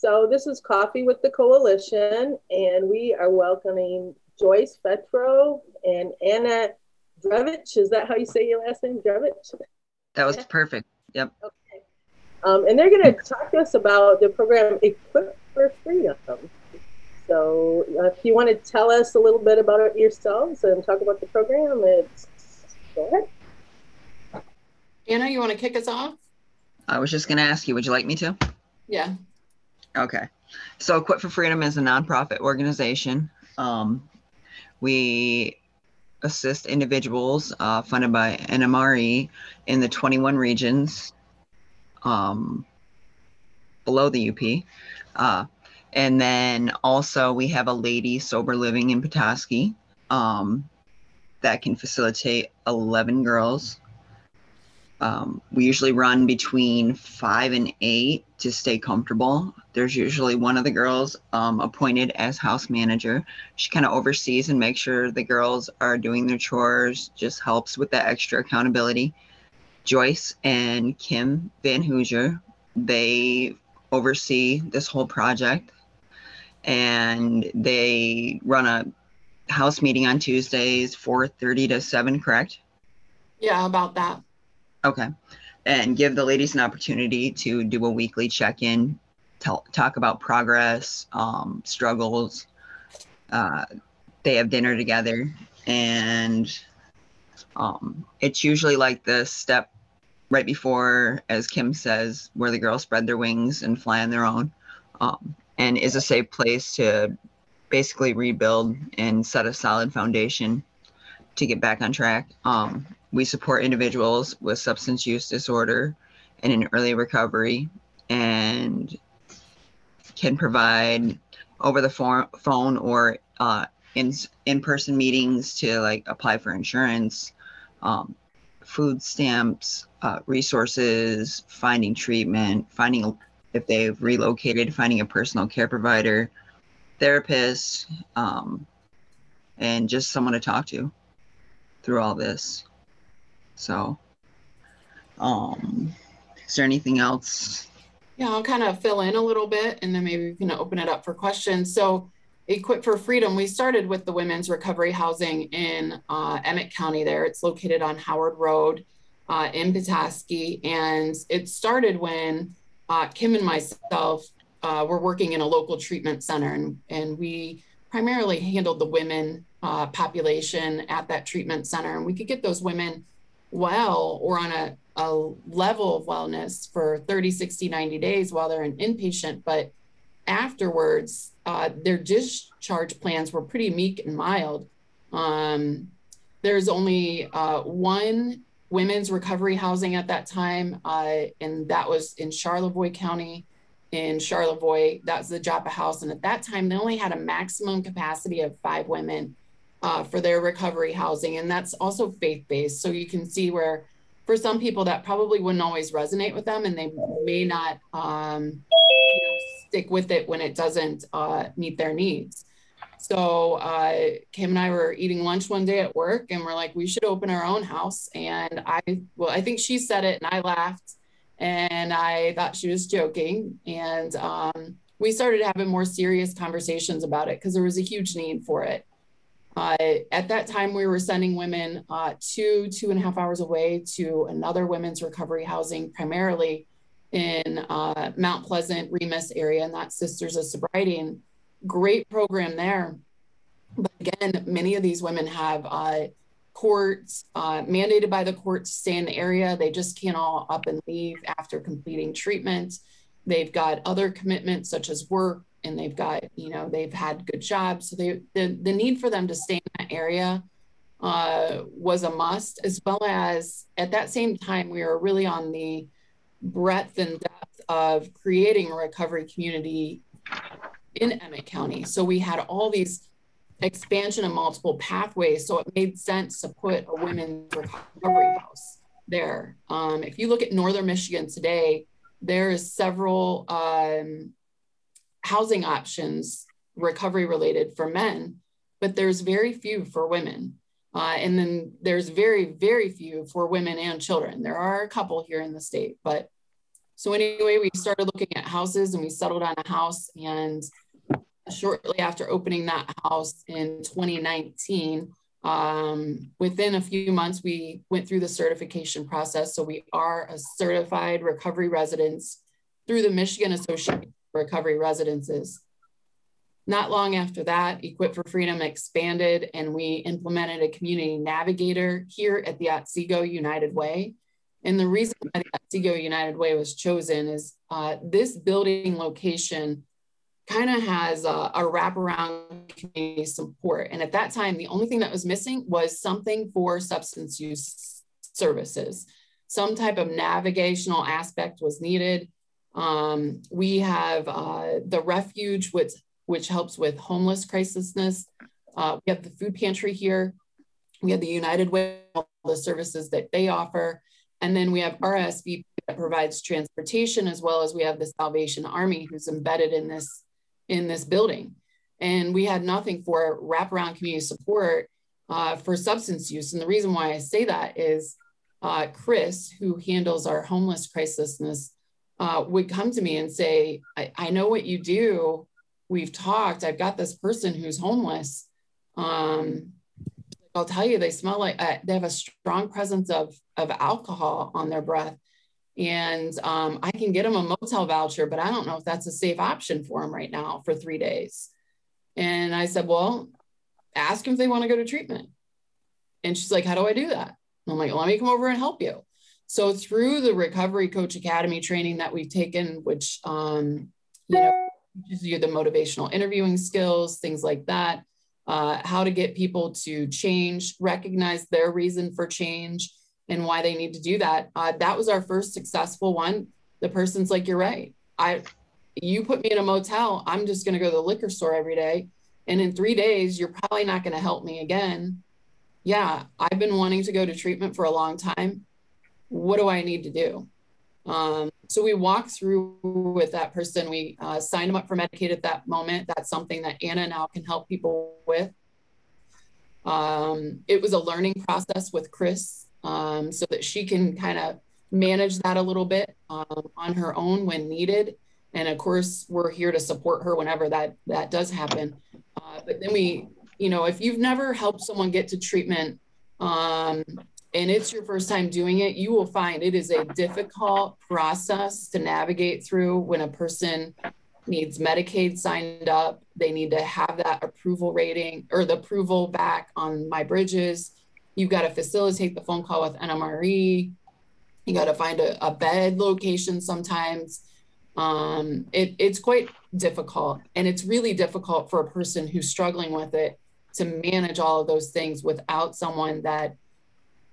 So this is Coffee with the Coalition, and we are welcoming Joyce Fetro and Anna Drevich. Is that how you say your last name, Drevich? That was perfect. Yep. Okay. Um, and they're going to talk to us about the program Equip for Freedom. So uh, if you want to tell us a little bit about it yourselves and talk about the program, it's go ahead. Anna, you want to kick us off? I was just going to ask you, would you like me to? Yeah. Okay. So Equip for Freedom is a nonprofit organization. Um, we assist individuals uh, funded by NMRE in the 21 regions um, below the UP. Uh, and then also we have a lady sober living in Petoskey um, that can facilitate 11 girls. Um, we usually run between five and eight to stay comfortable. There's usually one of the girls um, appointed as house manager. She kind of oversees and makes sure the girls are doing their chores, just helps with that extra accountability. Joyce and Kim Van Hoosier, they oversee this whole project and they run a house meeting on Tuesdays, 4:30 to 7, correct? Yeah, about that. Okay. And give the ladies an opportunity to do a weekly check-in, talk about progress, um, struggles. Uh, they have dinner together, and um, it's usually like the step right before, as Kim says, where the girls spread their wings and fly on their own. Um, and is a safe place to basically rebuild and set a solid foundation to get back on track. Um, we support individuals with substance use disorder and in early recovery and can provide over the phone or uh, in in-person meetings to like apply for insurance um, food stamps uh, resources finding treatment finding if they've relocated, finding a personal care provider, therapist, um, and just someone to talk to through all this. So, um, is there anything else? Yeah, I'll kind of fill in a little bit and then maybe we can open it up for questions. So, Equip for Freedom, we started with the women's recovery housing in uh, Emmet County there. It's located on Howard Road uh, in Petoskey. And it started when uh, Kim and myself uh, were working in a local treatment center, and, and we primarily handled the women uh, population at that treatment center. And we could get those women well or on a, a level of wellness for 30, 60, 90 days while they're an inpatient. But afterwards, uh, their discharge plans were pretty meek and mild. Um, there's only uh, one women's recovery housing at that time, uh, and that was in Charlevoix County. In Charlevoix, that's the Joppa House, and at that time they only had a maximum capacity of five women uh, for their recovery housing, and that's also faith-based. So you can see where, for some people, that probably wouldn't always resonate with them, and they may not um, you know, stick with it when it doesn't uh, meet their needs. So uh, Kim and I were eating lunch one day at work, and we're like, we should open our own house. And I, well, I think she said it, and I laughed, and I thought she was joking. And um, we started having more serious conversations about it because there was a huge need for it. Uh, at that time, we were sending women uh, two, two and a half hours away to another women's recovery housing, primarily in uh, Mount Pleasant, Remus area, and that's Sisters of Sobriety. And great program there. But again, many of these women have uh, courts uh, mandated by the court to stay in the area. They just can't all up and leave after completing treatment. They've got other commitments such as work, and they've got you know they've had good jobs. So they the the need for them to stay in that area uh, was a must, as well as at that same time we were really on the breadth and depth of creating a recovery community in Emmet County. So we had all these expansion of multiple pathways. So it made sense to put a women's recovery house there. Um, if you look at Northern Michigan today, there is several um, housing options recovery related for men, but there's very few for women. Uh, and then there's very, very few for women and children. There are a couple here in the state, but So anyway, we started looking at houses and we settled on a house. And shortly after opening that house in 2019, um, within a few months, we went through the certification process. So we are a certified recovery residence through the Michigan Association Recovery Residences. Not long after that, Equip for Freedom expanded and we implemented a community navigator here at the Otsego United Way. And the reason the Otsego United Way was chosen is uh, this building location kind of has a, a wraparound community support. And at that time, the only thing that was missing was something for substance use services. Some type of navigational aspect was needed. Um, we have uh, the refuge, which, which helps with homeless crisisness. Uh, we have the food pantry here. We have the United Way, all the services that they offer. And then we have RSVP that provides transportation, as well as we have the Salvation Army who's embedded in this in this building. And we had nothing for wraparound community support uh, for substance use. And the reason why I say that is uh, Chris, who handles our homeless crisisness, uh, would come to me and say, I, I, know what you do. We've talked. I've got this person who's homeless. Um, I'll tell you, they smell like uh, they have a strong presence of, of alcohol on their breath and um, I can get them a motel voucher, but I don't know if that's a safe option for them right now for three days. And I said, well, ask them if they want to go to treatment. And she's like, how do I do that? And I'm like, let me come over and help you. So through the Recovery Coach Academy training that we've taken, which um, you know you the motivational interviewing skills, things like that, uh, how to get people to change, recognize their reason for change, and why they need to do that. Uh, that was our first successful one. The person's like, you're right. I, you put me in a motel. I'm just going to go to the liquor store every day. And in three days, you're probably not going to help me again. Yeah, I've been wanting to go to treatment for a long time. What do I need to do? Um, so we walked through with that person. We uh, them up for Medicaid at that moment. That's something that Anna now can help people with. Um, it was a learning process with Chris um, so that she can kind of manage that a little bit um, on her own when needed. And of course, we're here to support her whenever that that does happen. Uh, but then we, you know, if you've never helped someone get to treatment um, and it's your first time doing it, you will find it is a difficult process to navigate through when a person needs Medicaid signed up. They need to have that approval rating or the approval back on MI Bridges. You've got to facilitate the phone call with NMRE. You got to find a, a, bed location sometimes. Um, it, it's quite difficult. And it's really difficult for a person who's struggling with it to manage all of those things without someone that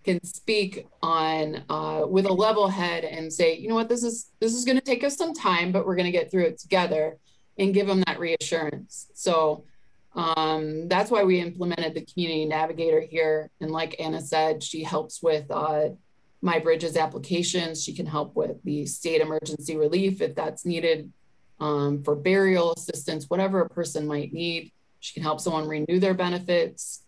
can speak on uh, with a level head and say, you know what, this is this is going to take us some time, but we're going to get through it together, and give them that reassurance. So um, that's why we implemented the community navigator here. And like Anna said, she helps with uh, MI Bridges applications. She can help with the state emergency relief if that's needed um, for burial assistance, whatever a person might need. She can help someone renew their benefits,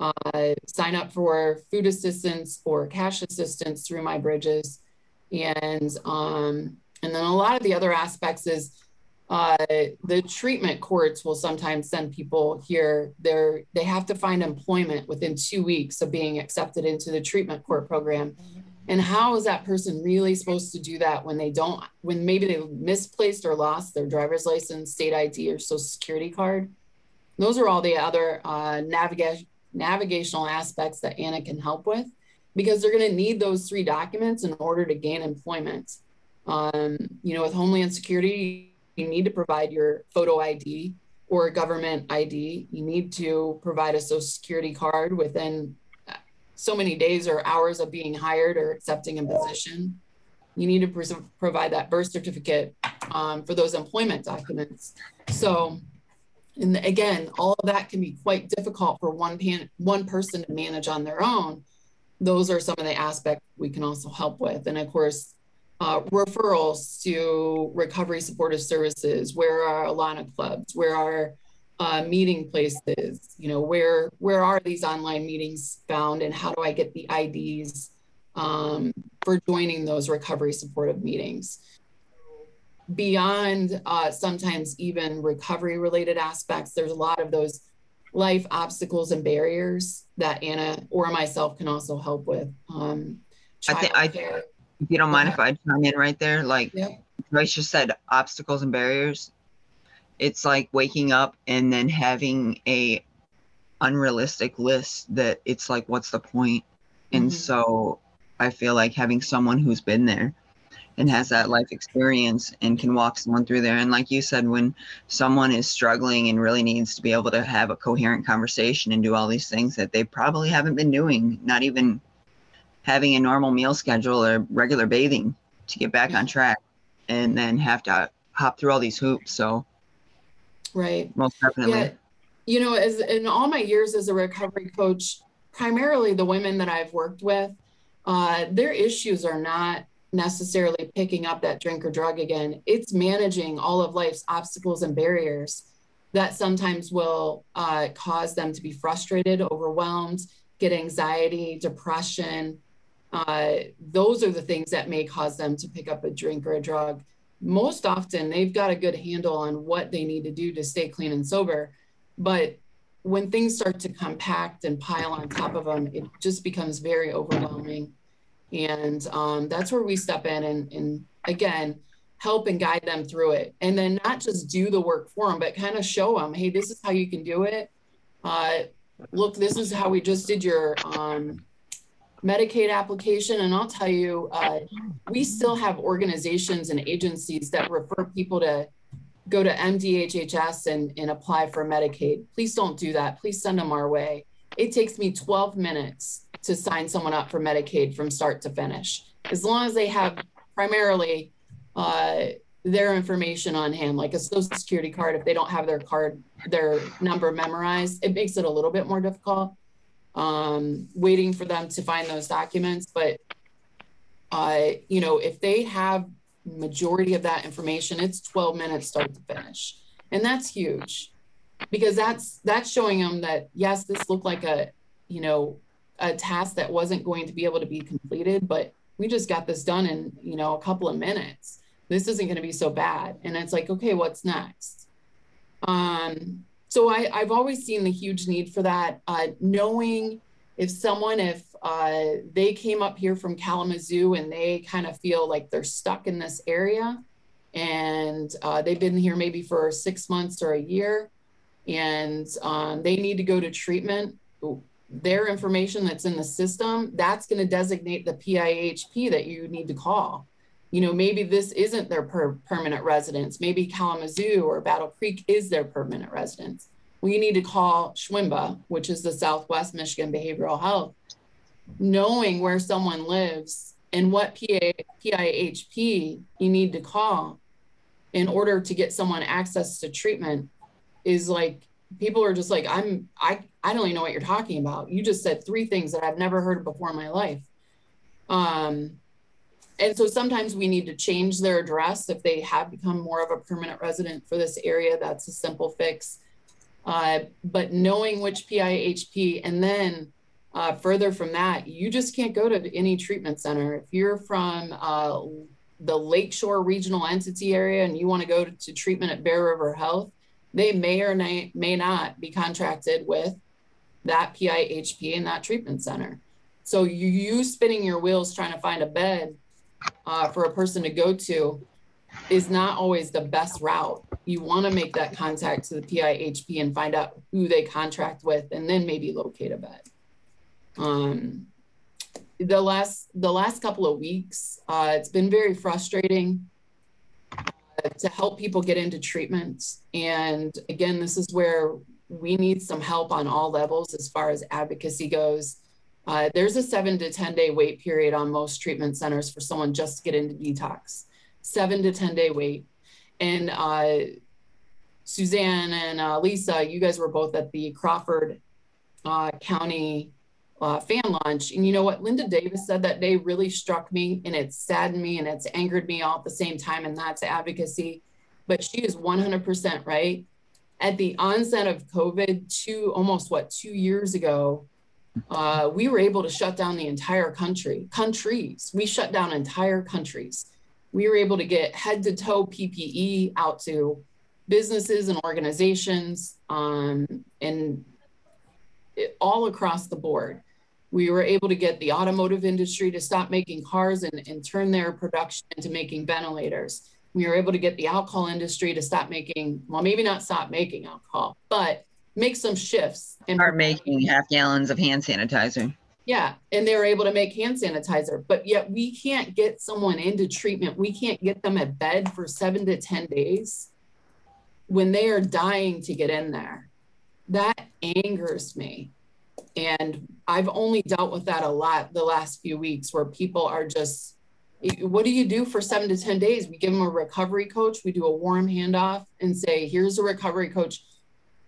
uh, sign up for food assistance or cash assistance through MI Bridges. And, um, and then a lot of the other aspects is uh, the treatment courts will sometimes send people here. They're, they have to find employment within two weeks of being accepted into the treatment court program. And how is that person really supposed to do that when they don't, when maybe they misplaced or lost their driver's license, state ID, or social security card? Those are all the other uh, navigation navigational aspects that Anna can help with because they're going to need those three documents in order to gain employment. Um, you know, with Homeland Security, you need to provide your photo ID or a government ID. You need to provide a social security card within so many days or hours of being hired or accepting a position. You need to provide that birth certificate um, for those employment documents. So, and again, all of that can be quite difficult for one pan- one person to manage on their own. Those are some of the aspects we can also help with. And of course, uh, referrals to recovery supportive services where are Alano clubs where are uh, meeting places you know where where are these online meetings found and how do i get the ids um, for joining those recovery supportive meetings beyond uh, sometimes even recovery related aspects, there's a lot of those life obstacles and barriers that Anna or myself can also help with. Um, I think I, if you don't mind if I chime in right there, like yep. Joyce just said, obstacles and barriers. It's like waking up and then having a unrealistic list that it's like, what's the point? And mm-hmm. so I feel like having someone who's been there and has that life experience and can walk someone through there. And like you said, when someone is struggling and really needs to be able to have a coherent conversation and do all these things that they probably haven't been doing, not even having a normal meal schedule or regular bathing to get back on track, and then have to hop through all these hoops. So, right. Most definitely. Yeah. You know, as in all my years as a recovery coach, primarily the women that I've worked with, uh, their issues are not necessarily picking up that drink or drug again. It's managing all of life's obstacles and barriers that sometimes will uh, cause them to be frustrated, overwhelmed, get anxiety, depression. Uh, those are the things that may cause them to pick up a drink or a drug. Most often, they've got a good handle on what they need to do to stay clean and sober. But when things start to compact and pile on top of them, it just becomes very overwhelming and um, that's where we step in and, and again, help and guide them through it. And then not just do the work for them, but kind of show them, hey, this is how you can do it. Uh, look, this is how we just did your um, Medicaid application. And I'll tell you, uh, we still have organizations and agencies that refer people to go to MDHHS and, and apply for Medicaid. Please don't do that. Please send them our way. It takes me 12 minutes to sign someone up for Medicaid from start to finish, as long as they have primarily uh, their information on hand, like a social security card. If they don't have their card, their number memorized, it makes it a little bit more difficult. Um, waiting for them to find those documents, but uh, you know, if they have majority of that information, it's 12 minutes start to finish, and that's huge because that's that's showing them that yes, this looked like a you know a task that wasn't going to be able to be completed, but we just got this done in, you know, a couple of minutes. This isn't going to be so bad. And it's like, okay, what's next? Um, so I, I've always seen the huge need for that. Uh, knowing if someone, if uh, they came up here from Kalamazoo and they kind of feel like they're stuck in this area and uh, they've been here maybe for six months or a year and um, they need to go to treatment their information that's in the system, that's going to designate the PIHP that you need to call. You know, maybe this isn't their per- permanent residence. Maybe Kalamazoo or Battle Creek is their permanent residence. We need to call SHWMBA, which is the Southwest Michigan Behavioral Health, knowing where someone lives and what PA, PIHP you need to call in order to get someone access to treatment is like people are just like i'm i i don't even know what you're talking about. You just said three things that i've never heard before in my life. Um and so sometimes we need to change their address if they have become more of a permanent resident for this area. That's a simple fix. Uh, but knowing which pihp and then uh, further from that you just can't go to any treatment center. If you're from uh, the lakeshore regional entity area and you want to go to, treatment at bear river health they may or may, not be contracted with that PIHP and that treatment center. So you, you spinning your wheels trying to find a bed uh, for a person to go to is not always the best route. You want to make that contact to the PIHP and find out who they contract with, and then maybe locate a bed. Um, the last the last couple of weeks, uh, it's been very frustrating to help people get into treatment. And again, this is where we need some help on all levels as far as advocacy goes. Uh, there's a seven to 10 day wait period on most treatment centers for someone just to get into detox. Seven to 10 day wait. And uh, Suzanne and uh, Lisa, you guys were both at the Crawford uh, County uh, fan launch. And you know what Linda Davis said that day really struck me and it saddened me and it's angered me all at the same time. And that's advocacy. But she is 100% right. At the onset of COVID, two almost what, two years ago, uh, we were able to shut down the entire country, countries. We shut down entire countries we were able to get head to toe PPE out to businesses and organizations um, and it, all across the board. We were able to get the automotive industry to stop making cars and, and turn their production into making ventilators. We were able to get the alcohol industry to stop making, well, maybe not stop making alcohol, but make some shifts and start making half gallons of hand sanitizer. Yeah, and they were able to make hand sanitizer, but yet we can't get someone into treatment. We can't get them at bed for seven to 10 days when they are dying to get in there. That angers me. And I've only dealt with that a lot the last few weeks where people are just, what do you do for seven to 10 days? We give them a recovery coach, we do a warm handoff and say, here's a recovery coach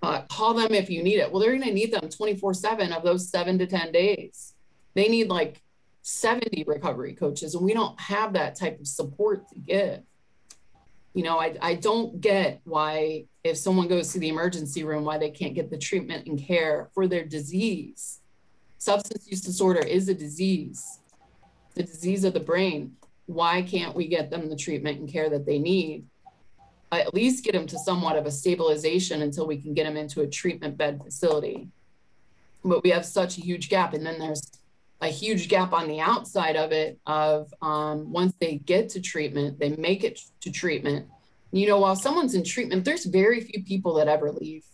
uh, call them if you need it. Well, they're going to need them 24 7 of those seven to 10 days. They need like 70 recovery coaches, and we don't have that type of support to give. You know, I, I don't get why, if someone goes to the emergency room, why they can't get the treatment and care for their disease. Substance use disorder is a disease, the disease of the brain. Why can't we get them the treatment and care that they need? at least get them to somewhat of a stabilization until we can get them into a treatment bed facility. But we have such a huge gap. And then there's a huge gap on the outside of it of um, once they get to treatment, they make it to treatment. You know, while someone's in treatment, there's very few people that ever leave.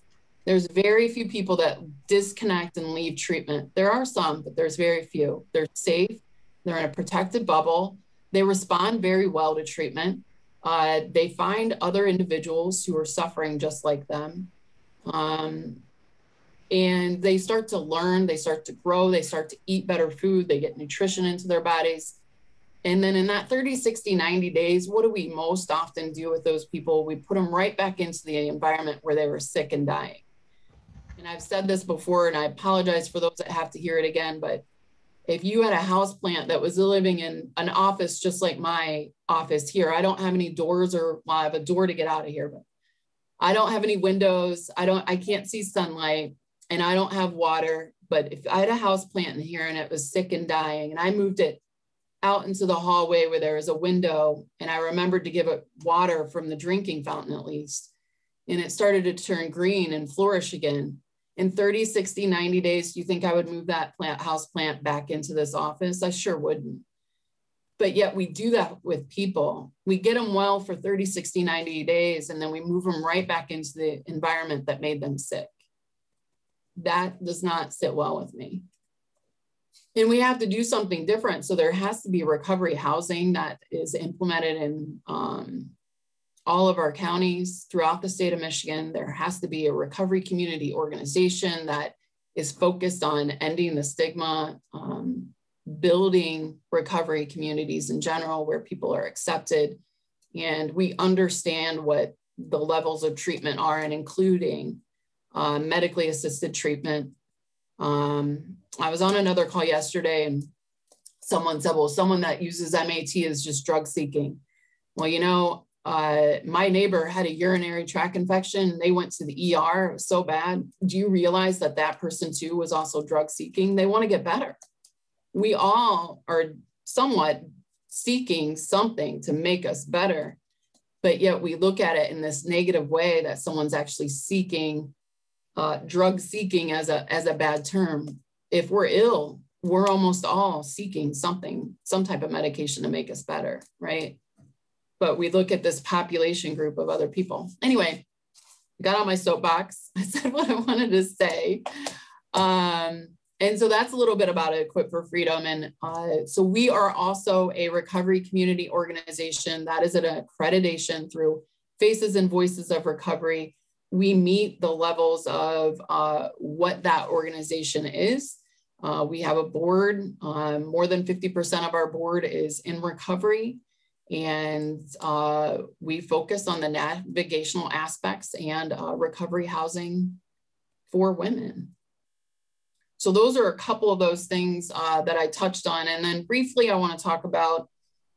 There's very few people that disconnect and leave treatment. There are some, but there's very few. They're safe, they're in a protected bubble, they respond very well to treatment uh, they find other individuals who are suffering just like them. Um, and they start to learn, they start to grow, they start to eat better food, they get nutrition into their bodies. And then in that 30, 60, 90 days, what do we most often do with those people? We put them right back into the environment where they were sick and dying. And I've said this before, and I apologize for those that have to hear it again, but if you had a house plant that was living in an office just like my office here, I don't have any doors or well, I have a door to get out of here, but I don't have any windows. I don't, I can't see sunlight and I don't have water. But if I had a house plant in here and it was sick and dying and I moved it out into the hallway where there was a window and I remembered to give it water from the drinking fountain at least, and it started to turn green and flourish again, in 30, 60, 90 days, do you think I would move that plant house plant back into this office? I sure wouldn't. But yet we do that with people. We get them well for 30, 60, 90 days, and then we move them right back into the environment that made them sick. That does not sit well with me. And we have to do something different. So there has to be recovery housing that is implemented in um, all of our counties throughout the state of Michigan, there has to be a recovery community organization that is focused on ending the stigma, um, building recovery communities in general where people are accepted. And we understand what the levels of treatment are, and including uh, medically assisted treatment. Um, I was on another call yesterday, and someone said, Well, someone that uses MAT is just drug seeking. Well, you know, uh, my neighbor had a urinary tract infection. They went to the ER. It was so bad. Do you realize that that person too was also drug seeking? They want to get better. We all are somewhat seeking something to make us better, but yet we look at it in this negative way that someone's actually seeking uh, drug seeking as a as a bad term. If we're ill, we're almost all seeking something, some type of medication to make us better, right? but we look at this population group of other people. Anyway, got on my soapbox. I said what I wanted to say. Um, and so that's a little bit about Equip for Freedom. And uh, so we are also a recovery community organization that is an accreditation through Faces and Voices of Recovery. We meet the levels of uh, what that organization is. Uh, we have a board. Um, more than 50% of our board is in recovery and uh, we focus on the navigational aspects and uh, recovery housing for women. So those are a couple of those things uh, that I touched on. And then briefly, I wanna talk about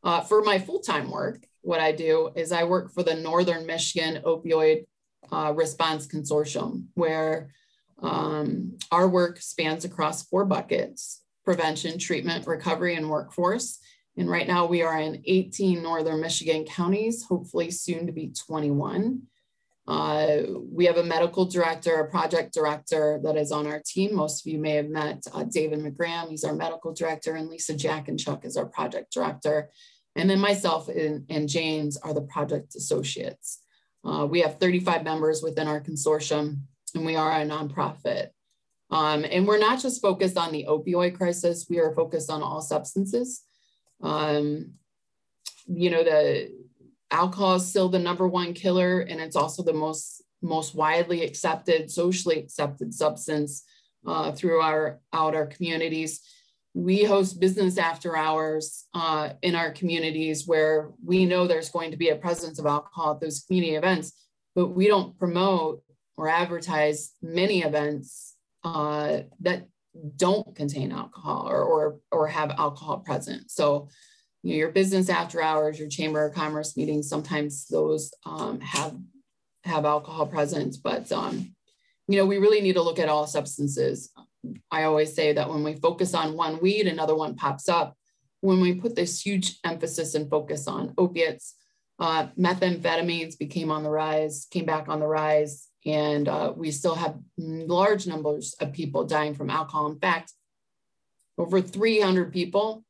uh, for my full-time work, what I do is I work for the Northern Michigan Opioid uh, Response Consortium, where um, our work spans across four buckets, prevention, treatment, recovery, and workforce And right now we are in 18 Northern Michigan counties, hopefully soon to be 21. Uh, we have a medical director, a project director that is on our team. Most of you may have met uh, David McGreaham. He's our medical director and Lisa Jack and Chuck is our project director. And then myself and, and James are the project associates. Uh, we have 35 members within our consortium and we are a nonprofit. Um, and we're not just focused on the opioid crisis, we are focused on all substances. Um, you know, the alcohol is still the number one killer, and it's also the most most widely accepted, socially accepted substance uh, through our our communities. We host business after hours uh, in our communities where we know there's going to be a presence of alcohol at those community events, but we don't promote or advertise many events uh, that don't contain alcohol or, or, or have alcohol present. So you know, your business after hours, your chamber of commerce meetings, sometimes those um, have have alcohol present, but um, you know, we really need to look at all substances. I always say that when we focus on one weed, another one pops up. When we put this huge emphasis and focus on opiates, uh, methamphetamines became on the rise, came back on the rise, and uh, we still have large numbers of people dying from alcohol. In fact, over 300 people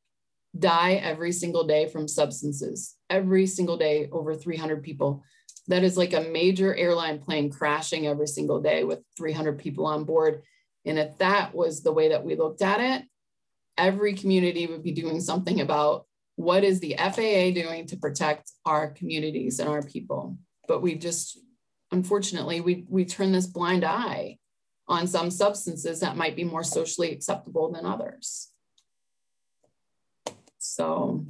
die every single day from substances. Every single day, over 300 people. That is like a major airline plane crashing every single day with 300 people on board. And if that was the way that we looked at it, every community would be doing something about what is the FAA doing to protect our communities and our people. But we just unfortunately, we, we turn this blind eye on some substances that might be more socially acceptable than others. So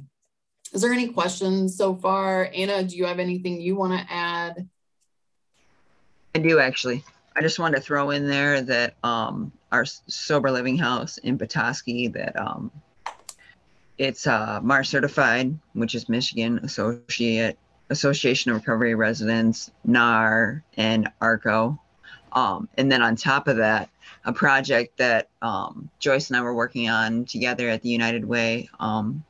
is there any questions so far? Anna, do you have anything you want to add? I do actually. I just wanted to throw in there that um, our sober living house in Petoskey that um, it's uh, MARS certified, which is Michigan Associate Association of Recovery Residents, NARR, and ARCO. Um, and then on top of that, a project that um, Joyce and I were working on together at the United Way. Um,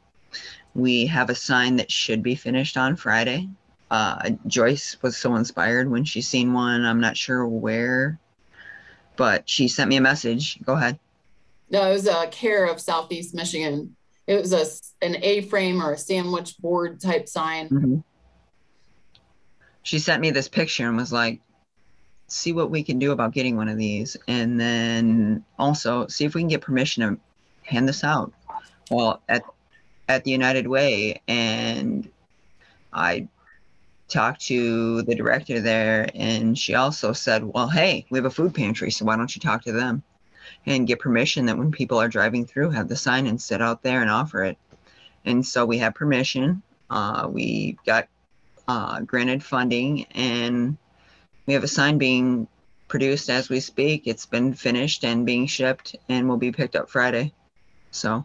we have a sign that should be finished on Friday. Uh, Joyce was so inspired when she seen one. I'm not sure where, but she sent me a message. Go ahead. No, it was a care of Southeast Michigan. It was a an A frame or a sandwich board type sign. Mm-hmm she sent me this picture and was like, see what we can do about getting one of these. And then also see if we can get permission to hand this out. Well, at at the United Way, and I talked to the director there, and she also said, "Well, hey, we have a food pantry, so why don't you talk to them and get permission that when people are driving through, have the sign and sit out there and offer it." And so we have permission. Uh, we got uh, granted funding, and we have a sign being produced as we speak. It's been finished and being shipped, and will be picked up Friday. So,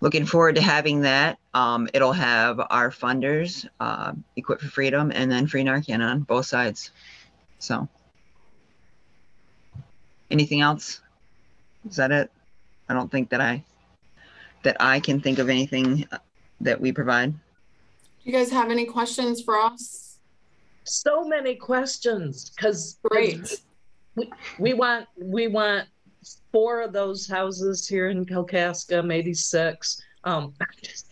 looking forward to having that. Um, it'll have our funders, uh, Equip for Freedom, and then Free Narcan on both sides. So, anything else? Is that it? I don't think that I that I can think of anything that we provide. Do you guys have any questions for us? So many questions because great. We, we want we want four of those houses here in Kalkaska, maybe six. Um,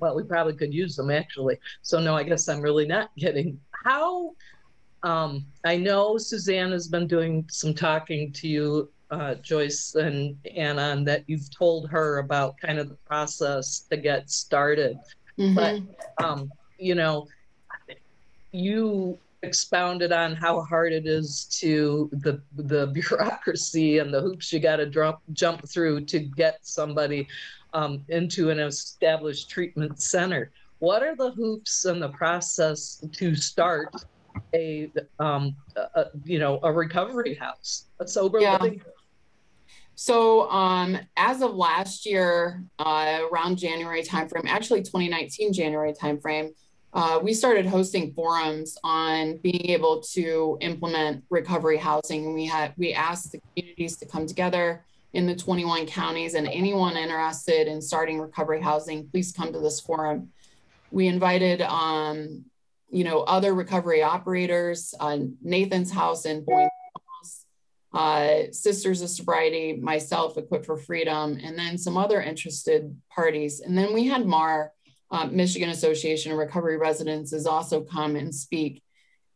well, we probably could use them actually. So no, I guess I'm really not getting how. Um, I know Suzanne has been doing some talking to you, uh, Joyce and Anna, and that you've told her about kind of the process to get started. Mm-hmm. But um, you know, you expounded on how hard it is to the the bureaucracy and the hoops you got to jump jump through to get somebody um, into an established treatment center. What are the hoops and the process to start a, um, a, you know a recovery house, a sober yeah. living so um, as of last year, uh, around January timeframe, actually 2019 January timeframe, uh, we started hosting forums on being able to implement recovery housing. We had we asked the communities to come together in the 21 counties. And anyone interested in starting recovery housing, please come to this forum. We invited, um, you know, other recovery operators, uh, Nathan's House in Boynton uh, Sisters of Sobriety, myself, Equip for Freedom, and then some other interested parties. And then we had MARR, uh, Michigan Association of Recovery Residences, also come and speak.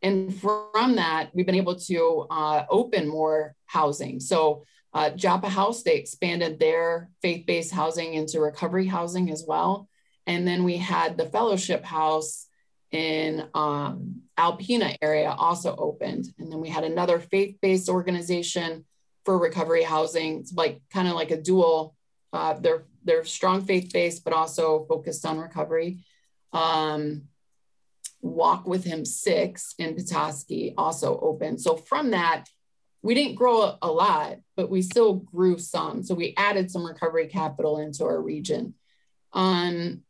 And from that, we've been able to uh, open more housing. So uh, Joppa House, they expanded their faith-based housing into recovery housing as well. And then we had the Fellowship House in um, Alpena area also opened. And then we had another faith-based organization for recovery housing. It's like kind of like a dual, uh, they're, they're strong faith-based, but also focused on recovery. Um, Walk with Him 6 in Petoskey also open. So from that, we didn't grow a lot, but we still grew some. So we added some recovery capital into our region. Um,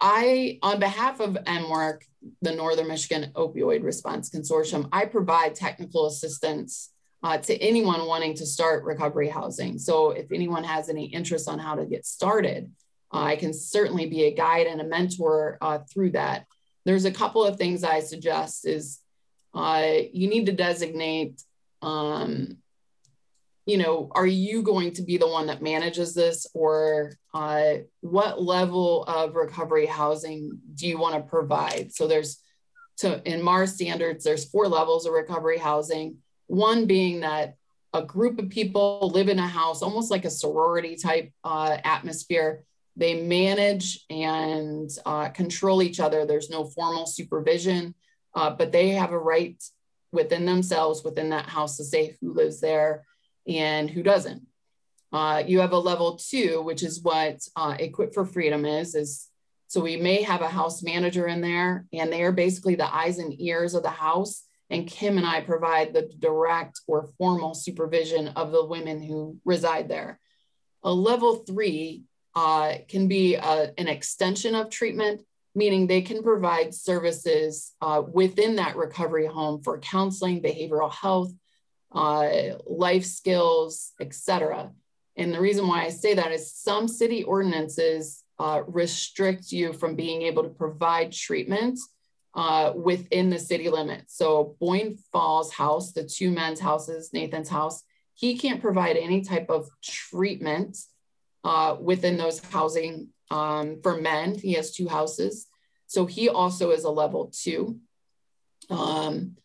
I, on behalf of NMORC, the Northern Michigan Opioid Response Consortium, I provide technical assistance uh, to anyone wanting to start recovery housing. So if anyone has any interest on how to get started, uh, I can certainly be a guide and a mentor uh, through that. There's a couple of things I suggest is uh, you need to designate um, you know, are you going to be the one that manages this or uh, what level of recovery housing do you want to provide? So there's, to, in MARS standards, there's four levels of recovery housing. One being that a group of people live in a house, almost like a sorority type uh, atmosphere. They manage and uh, control each other. There's no formal supervision, uh, but they have a right within themselves, within that house to say who lives there and who doesn't. Uh, you have a level two, which is what uh, Equip for Freedom is, is so we may have a house manager in there and they are basically the eyes and ears of the house. And Kim and I provide the direct or formal supervision of the women who reside there. A level three uh, can be uh, an extension of treatment, meaning they can provide services uh, within that recovery home for counseling, behavioral health, uh, life skills, etc. And the reason why I say that is some city ordinances uh, restrict you from being able to provide treatment uh, within the city limits. So Boyne Falls House, the two men's houses, Nathan's house, he can't provide any type of treatment uh, within those housing um, for men. He has two houses. So he also is a level two. Um,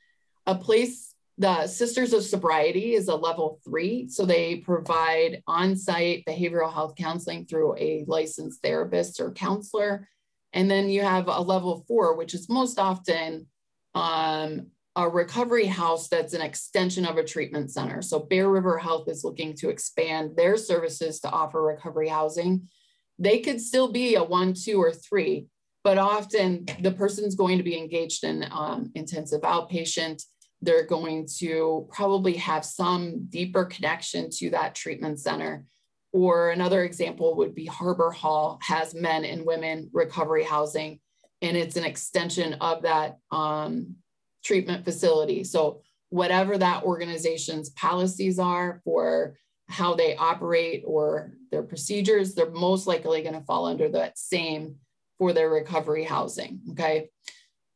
a place the Sisters of Sobriety is a level three. So they provide on site behavioral health counseling through a licensed therapist or counselor. And then you have a level four, which is most often um, a recovery house that's an extension of a treatment center. So Bear River Health is looking to expand their services to offer recovery housing. They could still be a one, two, or three, but often the person's going to be engaged in um, intensive outpatient they're going to probably have some deeper connection to that treatment center. Or another example would be Harbor Hall has men and women recovery housing, and it's an extension of that um, treatment facility. So, whatever that organization's policies are for how they operate or their procedures, they're most likely going to fall under that same for their recovery housing. Okay.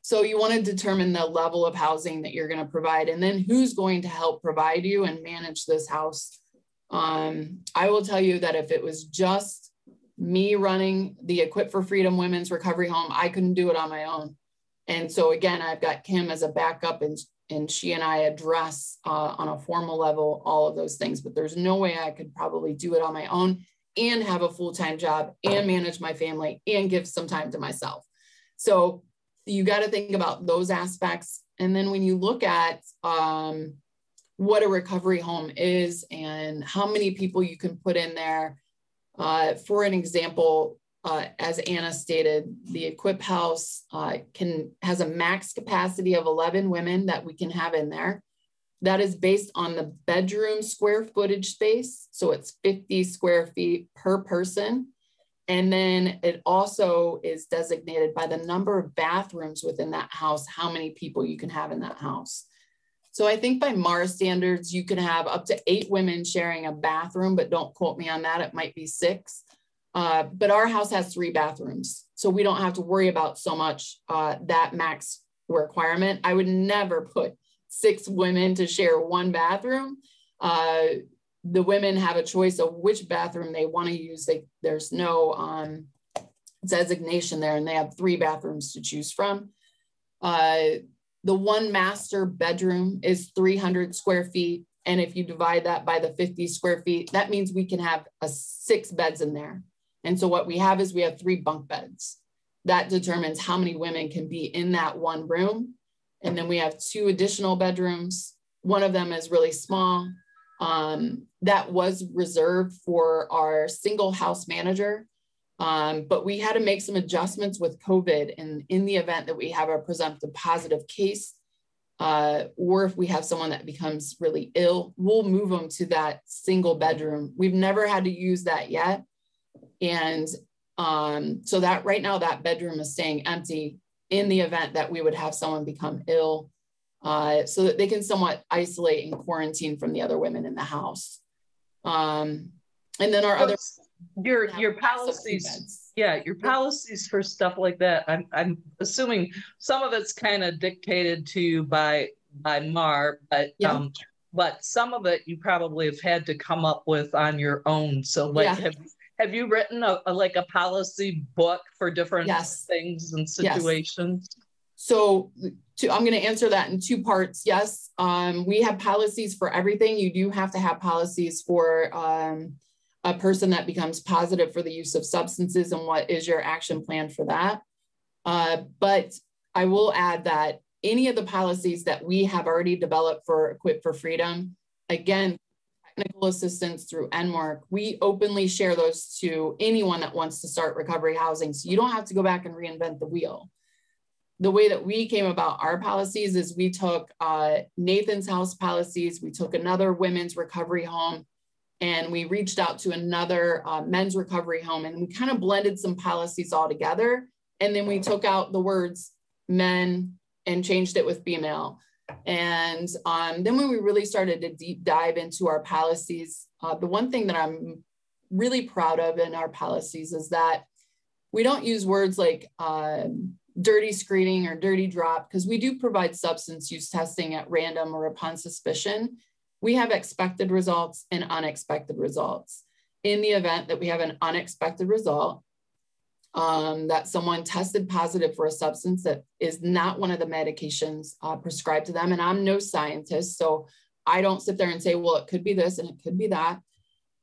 So you want to determine the level of housing that you're going to provide and then who's going to help provide you and manage this house. Um, I will tell you that if it was just me running the Equip for Freedom Women's Recovery Home, I couldn't do it on my own. And so again, I've got Kim as a backup and, and she and I address uh, on a formal level all of those things, but there's no way I could probably do it on my own and have a full-time job and manage my family and give some time to myself. So you got to think about those aspects. And then when you look at um, what a recovery home is and how many people you can put in there, uh, for an example, uh, as Anna stated, the Equip House uh, can has a max capacity of 11 women that we can have in there. That is based on the bedroom square footage space. So it's 50 square feet per person. And then it also is designated by the number of bathrooms within that house, how many people you can have in that house. So I think by Mars standards, you can have up to eight women sharing a bathroom, but don't quote me on that. It might be six. Uh, but our house has three bathrooms. So we don't have to worry about so much uh, that max requirement. I would never put six women to share one bathroom. Uh, the women have a choice of which bathroom they want to use. They, there's no um, designation there, and they have three bathrooms to choose from. The one master bedroom is 300 square feet. And if you divide that by the 50 square feet, that means we can have a six beds in there. And so what we have is we have three bunk beds. That determines how many women can be in that one room. And then we have two additional bedrooms. One of them is really small. Um, that was reserved for our single house manager. Um, but we had to make some adjustments with COVID. And in the event that we have a presumptive positive case, uh, or if we have someone that becomes really ill, we'll move them to that single bedroom. We've never had to use that yet. And um, so that right now, that bedroom is staying empty in the event that we would have someone become ill uh, so that they can somewhat isolate and quarantine from the other women in the house. Um, and then our other your your policies yeah your policies for stuff like that i'm i'm assuming some of it's kind of dictated to you by by MARR but yeah. um but some of it you probably have had to come up with on your own so like yeah. have have you written a, a, like a policy book for different yes. things and situations yes. so to, i'm going to answer that in two parts yes um, we have policies for everything you do have to have policies for um, a person that becomes positive for the use of substances and what is your action plan for that. Uh, but I will add that any of the policies that we have already developed for Equip for Freedom, again, technical assistance through NMORC, we openly share those to anyone that wants to start recovery housing. So you don't have to go back and reinvent the wheel. The way that we came about our policies is we took uh, Nathan's house policies, we took another women's recovery home, and we reached out to another uh, men's recovery home and we kind of blended some policies all together. And then we took out the words men and changed it with female. And um, then when we really started to deep dive into our policies uh, the one thing that i'm really proud of in our policies is that we don't use words like uh, dirty screening or dirty drop because we do provide substance use testing at random or upon suspicion we have expected results and unexpected results. In the event that we have an unexpected result, um, that someone tested positive for a substance that is not one of the medications uh, prescribed to them, and I'm no scientist, so I don't sit there and say, well, it could be this and it could be that.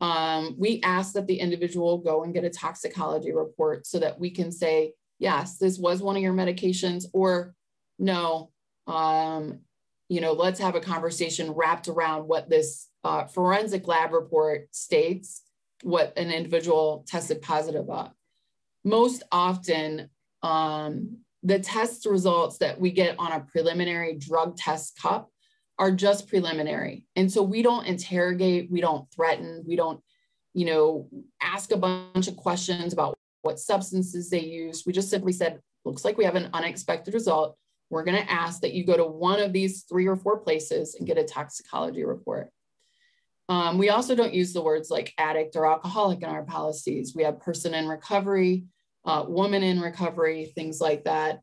Um, we ask that the individual go and get a toxicology report so that we can say, yes, this was one of your medications, or no, um, you know, let's have a conversation wrapped around what this uh, forensic lab report states, what an individual tested positive of. Most often, um, the test results that we get on a preliminary drug test cup are just preliminary. And so we don't interrogate, we don't threaten, we don't, you know, ask a bunch of questions about what substances they use. We just simply said, looks like we have an unexpected result we're going to ask that you go to one of these three or four places and get a toxicology report. Um, we also don't use the words like addict or alcoholic in our policies. We have person in recovery, uh, woman in recovery, things like that.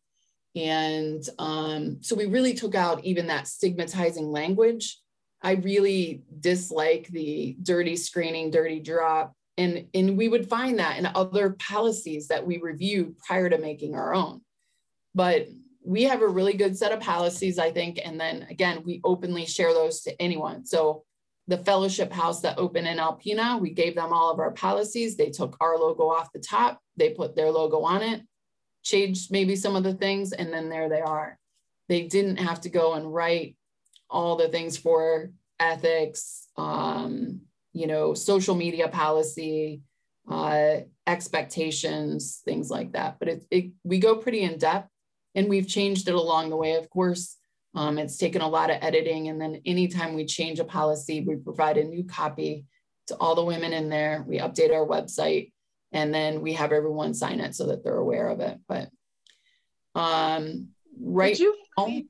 And um, so we really took out even that stigmatizing language. I really dislike the dirty screening, dirty drop. And, and we would find that in other policies that we reviewed prior to making our own. But we have a really good set of policies, I think. And then again, we openly share those to anyone. So the fellowship house that opened in Alpena, we gave them all of our policies. They took our logo off the top, they put their logo on it, changed maybe some of the things, and then there they are. They didn't have to go and write all the things for ethics, um, you know, social media policy, uh, expectations, things like that. But it, it, we go pretty in depth and we've changed it along the way, of course. Um, it's taken a lot of editing. And then anytime we change a policy, we provide a new copy to all the women in there. We update our website and then we have everyone sign it so that they're aware of it. But um, right did you, now,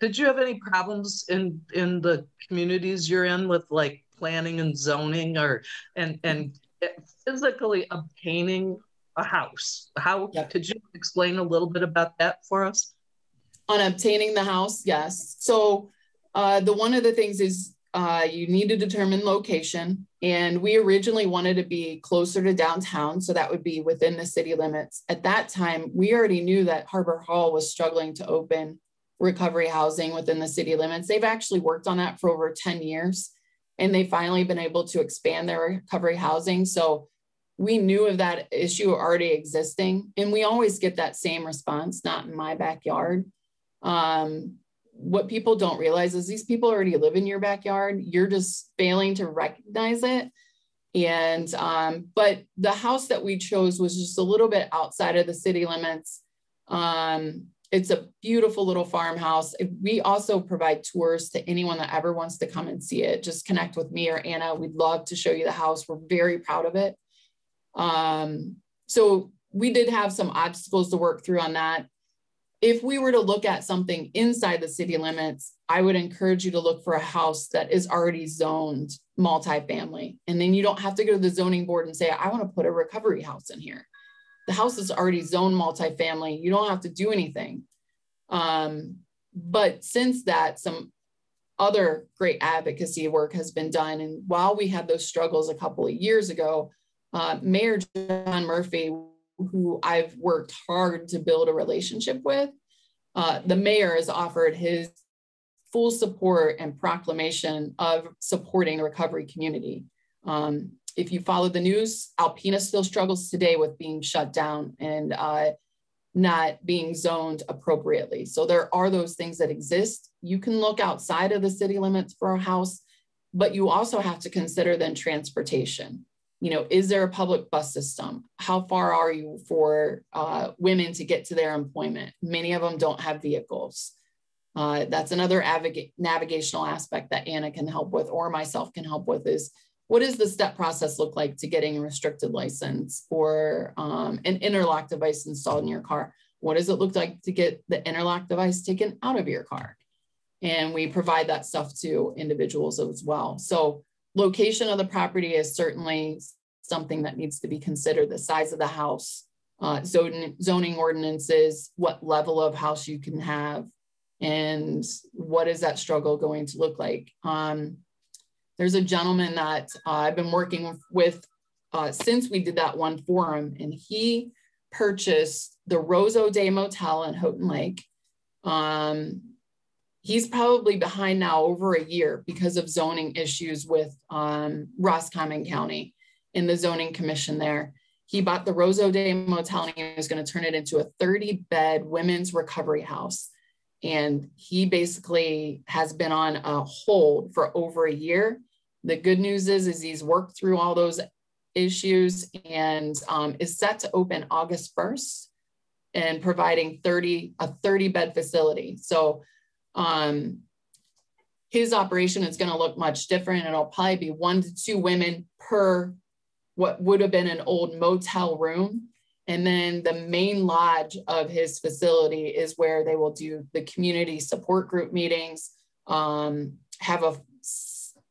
did you have any problems in in the communities you're in with like planning and zoning or and and physically obtaining a house how yep. could you explain a little bit about that for us on obtaining the house yes so uh, the one of the things is uh, you need to determine location. And we originally wanted to be closer to downtown, so that would be within the city limits. At that time, we already knew that Harbor Hall was struggling to open recovery housing within the city limits. They've actually worked on that for over 10 years, and they've finally been able to expand their recovery housing. So we knew of that issue already existing, and we always get that same response not in my backyard. Um, what people don't realize is these people already live in your backyard. You're just failing to recognize it. And, um, but the house that we chose was just a little bit outside of the city limits. Um, it's a beautiful little farmhouse. We also provide tours to anyone that ever wants to come and see it. Just connect with me or Anna. We'd love to show you the house. We're very proud of it. Um, so we did have some obstacles to work through on that if we were to look at something inside the city limits, I would encourage you to look for a house that is already zoned multifamily. And then you don't have to go to the zoning board and say, I want to put a recovery house in here. The house is already zoned multifamily. You don't have to do anything. Um, but since that, some other great advocacy work has been done. And while we had those struggles a couple of years ago, uh, Mayor John Murphy who I've worked hard to build a relationship with, uh, the mayor has offered his full support and proclamation of supporting the recovery community. Um, if you follow the news, Alpena still struggles today with being shut down and uh, not being zoned appropriately. So there are those things that exist. You can look outside of the city limits for a house, but you also have to consider then transportation you know, is there a public bus system? How far are you for uh, women to get to their employment? Many of them don't have vehicles. Uh, that's another navigational aspect that Anna can help with or myself can help with is what does the step process look like to getting a restricted license or um, an interlock device installed in your car? What does it look like to get the interlock device taken out of your car? And we provide that stuff to individuals as well. So location of the property is certainly something that needs to be considered. The size of the house, uh, zoning, zoning ordinances, what level of house you can have, and what is that struggle going to look like. Um, there's a gentleman that uh, I've been working with uh, since we did that one forum, and he purchased the Rose O'Day Motel in Houghton Lake. Um, he's probably behind now over a year because of zoning issues with um, Roscommon County in the zoning commission there. He bought the Rose O'Day Motel and he was going to turn it into a 30 bed women's recovery house. And he basically has been on a hold for over a year. The good news is, is he's worked through all those issues and um, is set to open August 1st and providing 30 a 30 bed facility. So um, his operation is going to look much different. It'll probably be one to two women per what would have been an old motel room. And then the main lodge of his facility is where they will do the community support group meetings, um, have a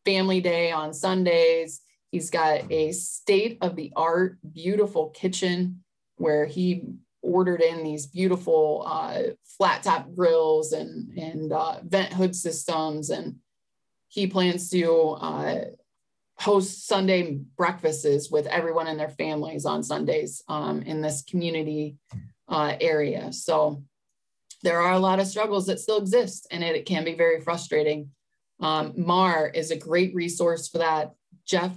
family day on Sundays. He's got a state of the art, beautiful kitchen where he ordered in these beautiful uh, flat top grills and, and uh, vent hood systems. And he plans to uh, host Sunday breakfasts with everyone and their families on Sundays um, in this community uh, area. So there are a lot of struggles that still exist and it, it can be very frustrating. Um, MARR is a great resource for that. Jeff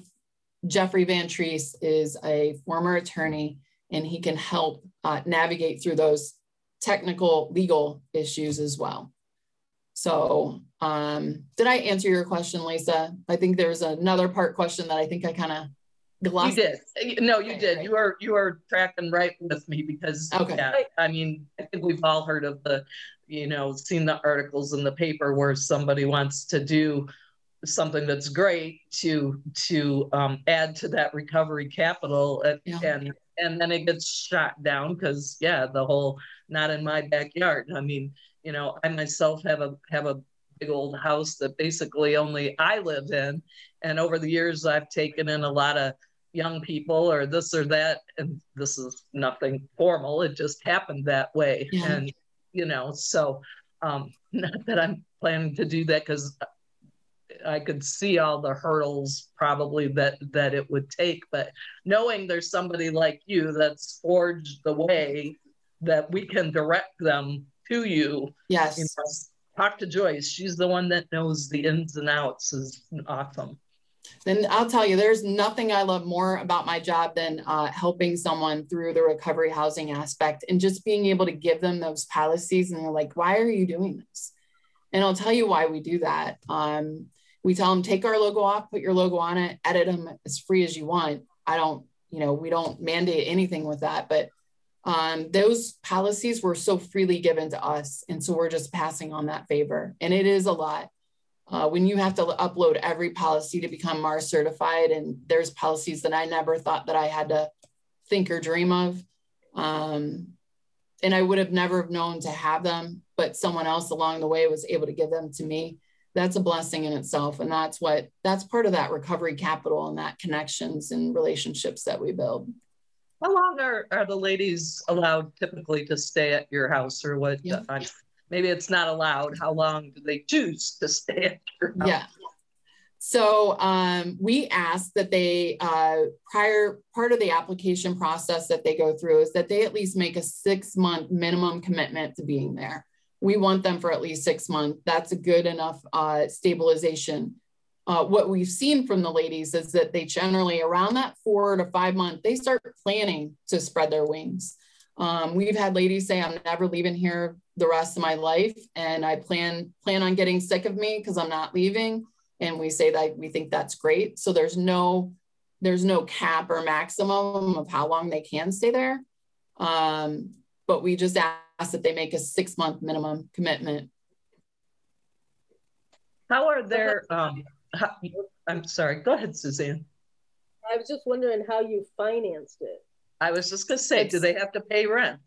Jeffrey Van Treese is a former attorney and he can help uh, navigate through those technical legal issues as well. So um, did I answer your question, Lisa? I think there's another part question that I think I kind of glossed. You did. No, you okay, did. Right. You are you are tracking right with me because okay. Yeah, I mean, I think we've all heard of the, you know, seen the articles in the paper where somebody wants to do something that's great to to um, add to that recovery capital and, yeah. and and then it gets shot down because yeah, the whole not in my backyard. I mean, you know, I myself have a have a big old house that basically only I live in, and over the years I've taken in a lot of young people or this or that, and this is nothing formal. It just happened that way, yeah. and you know, so um, not that I'm planning to do that because I could see all the hurdles probably that that it would take, but knowing there's somebody like you that's forged the way that we can direct them to you. Yes. You know, talk to Joyce. She's the one that knows the ins and outs. Is awesome. Then I'll tell you, there's nothing I love more about my job than uh, helping someone through the recovery housing aspect and just being able to give them those policies. And they're like, why are you doing this? And I'll tell you why we do that. Um, we tell them take our logo off, put your logo on it, edit them as free as you want. I don't, you know, we don't mandate anything with that, but um, those policies were so freely given to us. And so we're just passing on that favor. And it is a lot. Uh, when you have to upload every policy to become Mars certified, and there's policies that I never thought that I had to think or dream of. Um, and I would have never known to have them, but someone else along the way was able to give them to me that's a blessing in itself and that's what that's part of that recovery capital and that connections and relationships that we build. How long are, are the ladies allowed typically to stay at your house or what yeah. uh, maybe it's not allowed how long do they choose to stay at your house? Yeah. So um, we ask that they uh, prior part of the application process that they go through is that they at least make a six month minimum commitment to being there we want them for at least six months. That's a good enough uh, stabilization. Uh, what we've seen from the ladies is that they generally, around that four to five month, they start planning to spread their wings. Um, we've had ladies say, "I'm never leaving here the rest of my life, and I plan plan on getting sick of me because I'm not leaving." And we say that we think that's great. So there's no there's no cap or maximum of how long they can stay there. Um, but we just ask that they make a six month minimum commitment. How are their, um, how, I'm sorry, go ahead, Suzanne. I was just wondering how you financed it. I was just gonna say, it's, do they have to pay rent?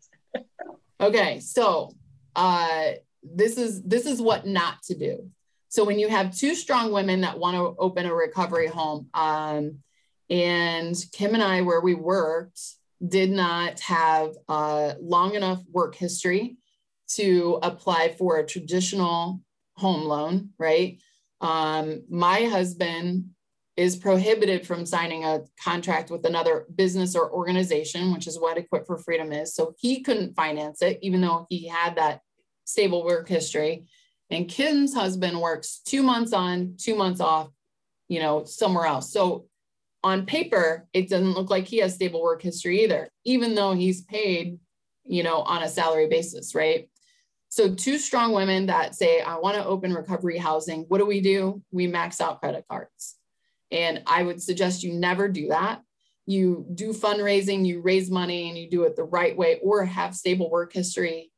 okay, so uh, this is this is what not to do. So when you have two strong women that want to open a recovery home, um, and Kim and I, where we worked, did not have a long enough work history to apply for a traditional home loan, right? Um, my husband is prohibited from signing a contract with another business or organization, which is what Equip for Freedom is. So he couldn't finance it, even though he had that stable work history. And Kim's husband works two months on, two months off, you know, somewhere else. So on paper, it doesn't look like he has stable work history either, even though he's paid, you know, on a salary basis, right? So two strong women that say, I want to open recovery housing. What do we do? We max out credit cards. And I would suggest you never do that. You do fundraising, you raise money and you do it the right way or have stable work history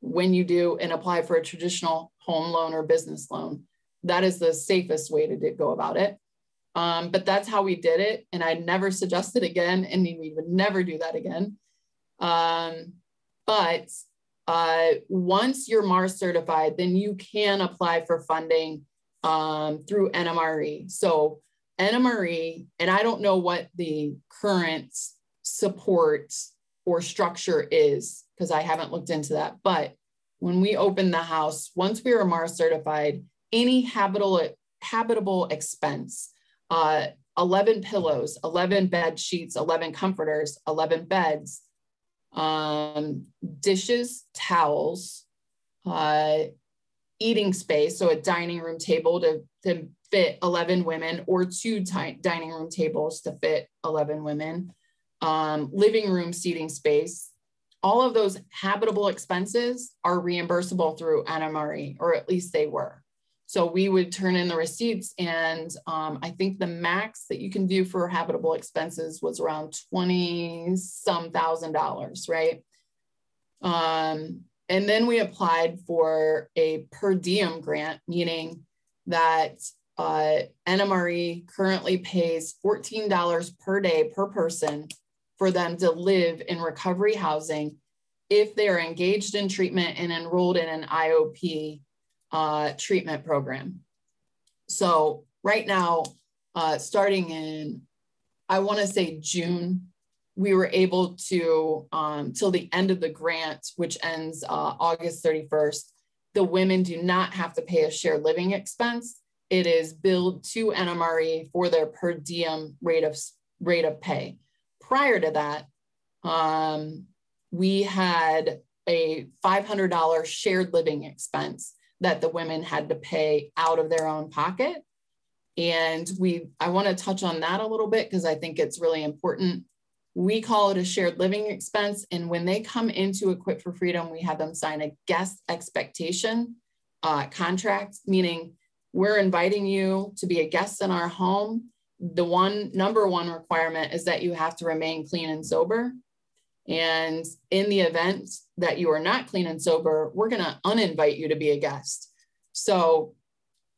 when you do and apply for a traditional home loan or business loan. That is the safest way to go about it. Um, but that's how we did it. And I never suggested again, and we would never do that again. Um, but uh, once you're Mars certified, then you can apply for funding um, through NMRE. So NMRE, and I don't know what the current support or structure is because I haven't looked into that. But when we opened the house, once we were Mars certified, any habitable habitable expense uh, 11 pillows, 11 bed sheets, 11 comforters, 11 beds, um, dishes, towels, uh, eating space, so a dining room table to, to fit 11 women or two dining room tables to fit 11 women, um, living room seating space. All of those habitable expenses are reimbursable through NMRE, or at least they were. So we would turn in the receipts, and um, I think the max that you can do for habitable expenses was around 20 some thousand dollars, right? Um, and then we applied for a per diem grant, meaning that uh, NMRE currently pays $14 per day per person for them to live in recovery housing if they are engaged in treatment and enrolled in an IOP uh, treatment program. So right now, uh, starting in, I want to say June, we were able to, um, till the end of the grant, which ends uh, August 31st, the women do not have to pay a shared living expense. It is billed to NMRE for their per diem rate of rate of pay. Prior to that, um, we had a $500 shared living expense that the women had to pay out of their own pocket. And we, I want to touch on that a little bit because I think it's really important. We call it a shared living expense. And when they come into Equip for Freedom, we have them sign a guest expectation uh, contract, meaning we're inviting you to be a guest in our home. The one number one requirement is that you have to remain clean and sober. And in the event that you are not clean and sober, we're going to uninvite you to be a guest. So,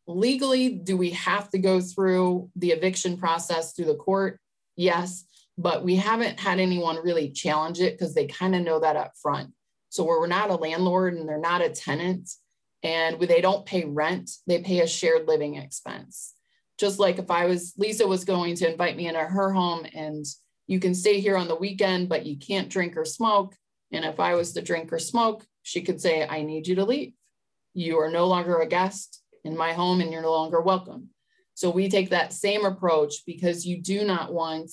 legally, do we have to go through the eviction process through the court? Yes, but we haven't had anyone really challenge it because they kind of know that up front. So, we're not a landlord and they're not a tenant, and they don't pay rent, they pay a shared living expense. Just like if I was, Lisa was going to invite me into her home and you can stay here on the weekend, but you can't drink or smoke. And if I was to drink or smoke, she could say, I need you to leave. You are no longer a guest in my home and you're no longer welcome. So we take that same approach because you do not want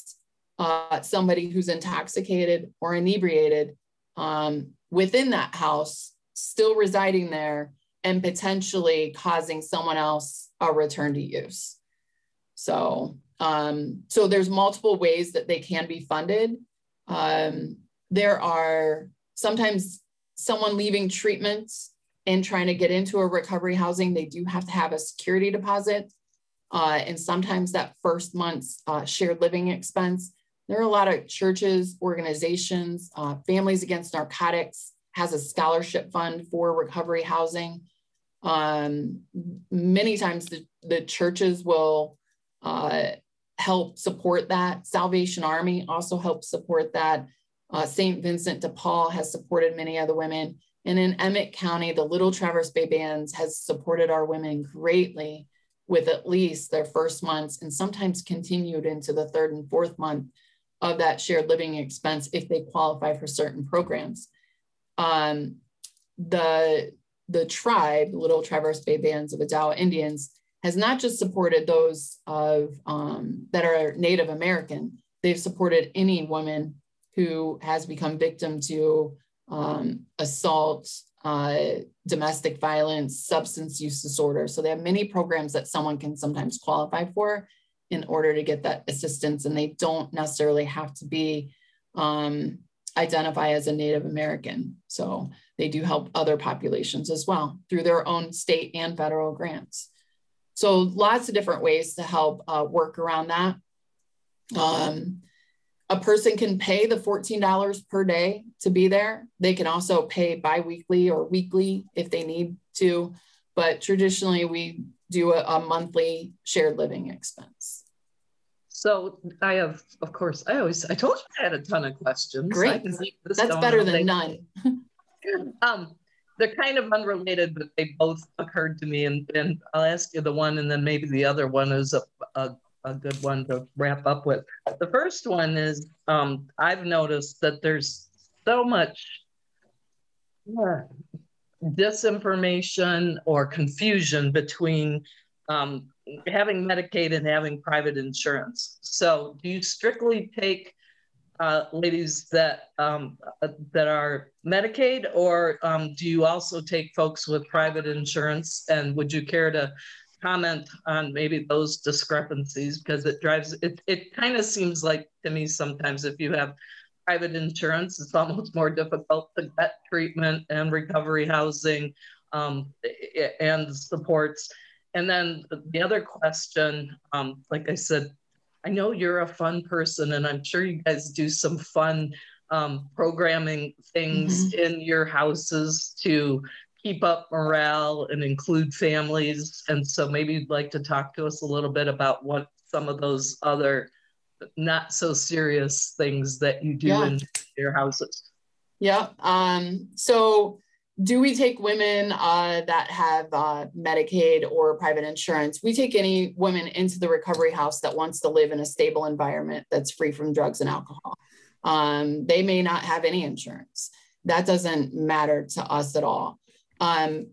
uh, somebody who's intoxicated or inebriated um, within that house, still residing there and potentially causing someone else a return to use. So um, so there's multiple ways that they can be funded. Um, there are sometimes someone leaving treatments and trying to get into a recovery housing, they do have to have a security deposit. Uh, and sometimes that first month's uh, shared living expense. There are a lot of churches, organizations, uh, Families Against Narcotics has a scholarship fund for recovery housing. Um, many times the, the churches will uh, help support that. Salvation Army also helps support that. Uh, St. Vincent de Paul has supported many other women. And in Emmet County, the Little Traverse Bay Bands has supported our women greatly with at least their first months and sometimes continued into the third and fourth month of that shared living expense if they qualify for certain programs. Um, the, the tribe, Little Traverse Bay Bands of Odawa Indians, has not just supported those of um, that are Native American. They've supported any woman who has become victim to um, assault, uh, domestic violence, substance use disorder. So they have many programs that someone can sometimes qualify for in order to get that assistance, and they don't necessarily have to be um, identify as a Native American. So they do help other populations as well through their own state and federal grants. So lots of different ways to help uh, work around that. Um, a person can pay the $14 per day to be there. They can also pay biweekly or weekly if they need to, but traditionally we do a, a monthly shared living expense. So I have, of course, I always, I told you I had a ton of questions. Great. That's better than none. um, they're kind of unrelated, but they both occurred to me. And, and I'll ask you the one, and then maybe the other one is a, a, a good one to wrap up with. The first one is um, I've noticed that there's so much uh, disinformation or confusion between um, having Medicaid and having private insurance. So, do you strictly take uh, ladies that um, uh, that are Medicaid, or um, do you also take folks with private insurance? And would you care to comment on maybe those discrepancies because it drives it? It kind of seems like to me sometimes if you have private insurance, it's almost more difficult to get treatment and recovery housing um, and supports. And then the other question, um, like I said, I know you're a fun person, and I'm sure you guys do some fun um, programming things mm-hmm. in your houses to keep up morale and include families. And so maybe you'd like to talk to us a little bit about what some of those other not so serious things that you do yeah. in your houses. Yeah. Um, so do we take women uh, that have uh, Medicaid or private insurance? We take any women into the recovery house that wants to live in a stable environment that's free from drugs and alcohol. Um, they may not have any insurance. That doesn't matter to us at all. Um,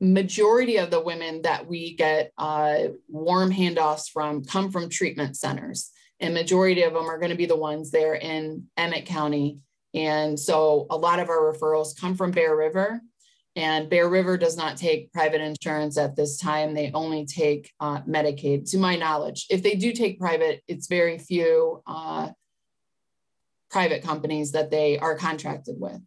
majority of the women that we get uh, warm handoffs from come from treatment centers, and majority of them are going to be the ones there in Emmet County and so a lot of our referrals come from Bear River. And Bear River does not take private insurance at this time. They only take uh, Medicaid, to my knowledge. If they do take private, it's very few uh, private companies that they are contracted with.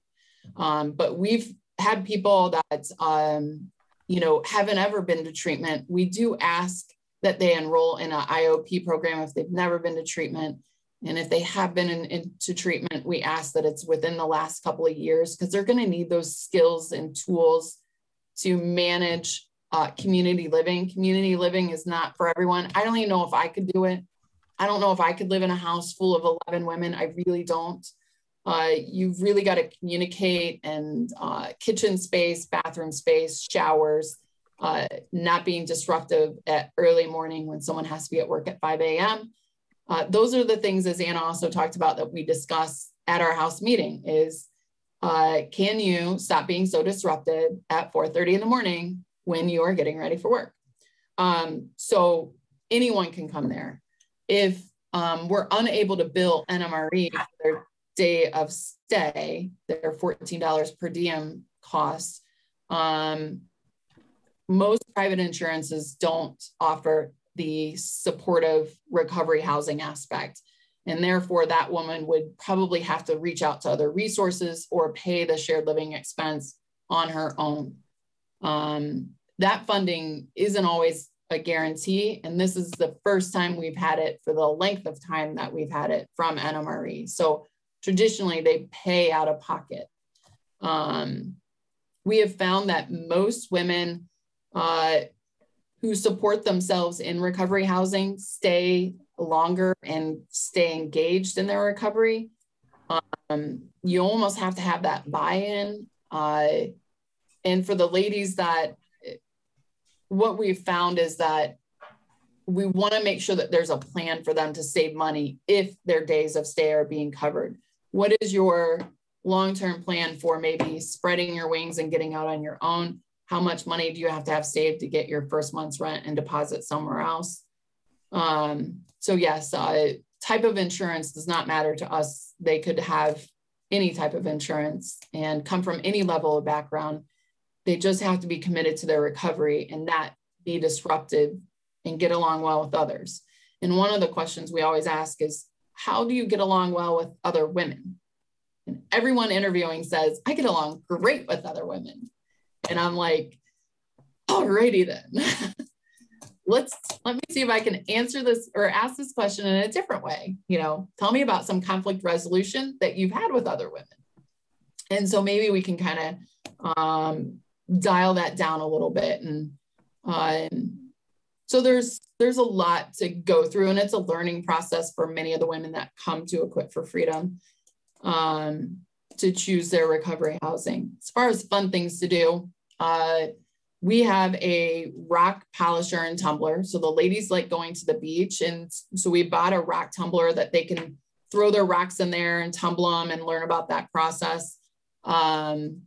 Um, but we've had people that, um, you know, haven't ever been to treatment. We do ask that they enroll in an IOP program if they've never been to treatment. And if they have been in, into treatment, we ask that it's within the last couple of years because they're going to need those skills and tools to manage uh, community living. Community living is not for everyone. I don't even know if I could do it. I don't know if I could live in a house full of 11 women. I really don't. Uh, you've really got to communicate and uh, kitchen space, bathroom space, showers, uh, not being disruptive at early morning when someone has to be at work at 5 a.m. Uh, those are the things, as Anna also talked about, that we discuss at our house meeting is uh, can you stop being so disrupted at 4.30 in the morning when you are getting ready for work? Um, so anyone can come there. If um, we're unable to bill NMRE for their day of stay, their $14 per diem cost, um, most private insurances don't offer the supportive recovery housing aspect. And therefore, that woman would probably have to reach out to other resources or pay the shared living expense on her own. Um, that funding isn't always a guarantee. And this is the first time we've had it for the length of time that we've had it from NMRE. So traditionally, they pay out of pocket. Um, we have found that most women uh, who support themselves in recovery housing stay longer and stay engaged in their recovery. Um, you almost have to have that buy-in. Uh, and for the ladies that, what we've found is that we want to make sure that there's a plan for them to save money if their days of stay are being covered. What is your long-term plan for maybe spreading your wings and getting out on your own? How much money do you have to have saved to get your first month's rent and deposit somewhere else? Um, so yes, uh, type of insurance does not matter to us. They could have any type of insurance and come from any level of background. They just have to be committed to their recovery and not be disruptive and get along well with others. And one of the questions we always ask is, how do you get along well with other women? And everyone interviewing says, I get along great with other women. And I'm like, alrighty then. Let's let me see if I can answer this or ask this question in a different way. You know, tell me about some conflict resolution that you've had with other women. And so maybe we can kind of um, dial that down a little bit. And, uh, and so there's there's a lot to go through, and it's a learning process for many of the women that come to Equip for Freedom. Um, to choose their recovery housing. As far as fun things to do, uh, we have a rock polisher and tumbler. So the ladies like going to the beach. And so we bought a rock tumbler that they can throw their rocks in there and tumble them and learn about that process. Um,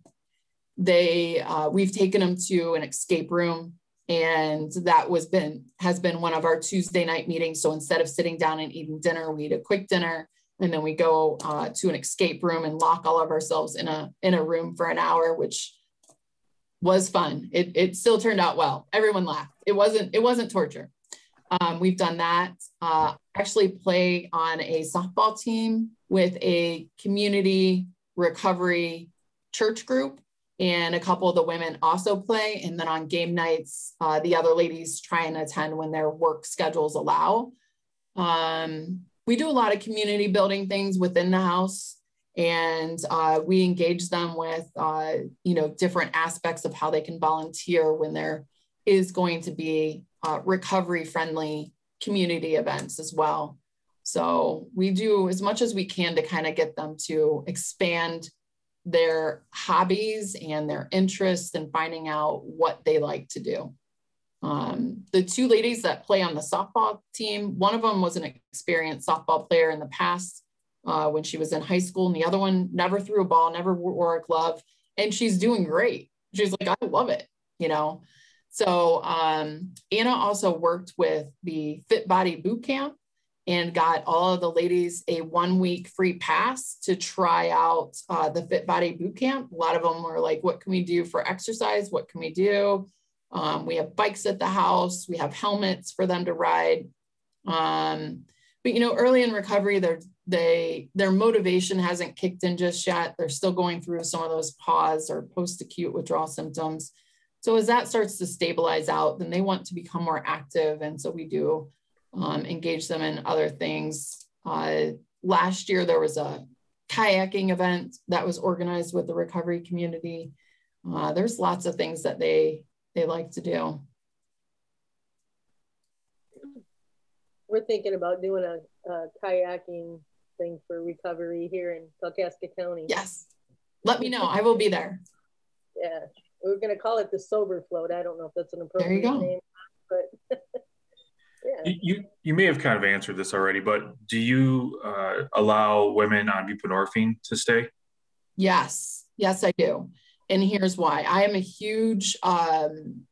they, uh, we've taken them to an escape room and that was been, has been one of our Tuesday night meetings. So instead of sitting down and eating dinner, we eat a quick dinner and then we go uh, to an escape room and lock all of ourselves in a, in a room for an hour, which was fun. It, it still turned out well. Everyone laughed. It wasn't it wasn't torture. Um, we've done that. Uh, actually play on a softball team with a community recovery church group and a couple of the women also play. And then on game nights, uh, the other ladies try and attend when their work schedules allow. Um, we do a lot of community building things within the house and uh, we engage them with uh, you know different aspects of how they can volunteer when there is going to be uh, recovery friendly community events as well So we do as much as we can to kind of get them to expand their hobbies and their interests and finding out what they like to do. Um, the two ladies that play on the softball team, one of them was an experienced softball player in the past uh, when she was in high school, and the other one never threw a ball, never wore a glove, and she's doing great. She's like, I love it, you know. So um, Anna also worked with the Fit Body Boot Camp and got all of the ladies a one week free pass to try out uh, the Fit Body Boot Camp. A lot of them were like, What can we do for exercise? What can we do? Um, we have bikes at the house. We have helmets for them to ride. Um, but you know, early in recovery, their they their motivation hasn't kicked in just yet. They're still going through some of those PAWS or post-acute withdrawal symptoms. So as that starts to stabilize out, then they want to become more active, and so we do um, engage them in other things. Uh, last year there was a kayaking event that was organized with the recovery community. Uh, there's lots of things that they they like to do. We're thinking about doing a, a kayaking thing for recovery here in Kalkaska County. Yes. Let me know. I will be there. Yeah. We're going to call it the sober float. I don't know if that's an appropriate name, but yeah. You, you may have kind of answered this already, but do you uh, allow women on buprenorphine to stay? Yes. Yes, I do. And here's why I am a huge um,